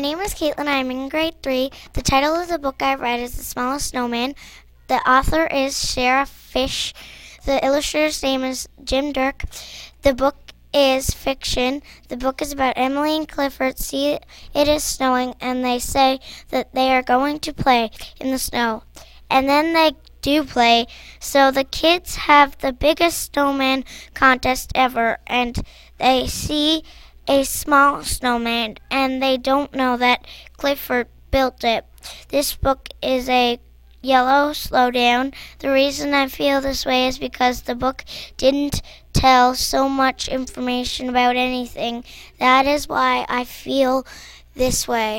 name is Caitlin. I'm in grade three. The title of the book I read is The Smallest Snowman. The author is Sarah Fisch. The illustrator's name is Jim Durk. The book is fiction. The book is about Emily and Clifford. See, it is snowing, and they say that they are going to play in the snow. And then they do play. So the kids have the biggest snowman contest ever, and they see a small snowman, and they don't know that Clifford built it. This book is a yellow slow down. The reason I feel this way is because the book didn't tell so much information about anything. That is why I feel this way.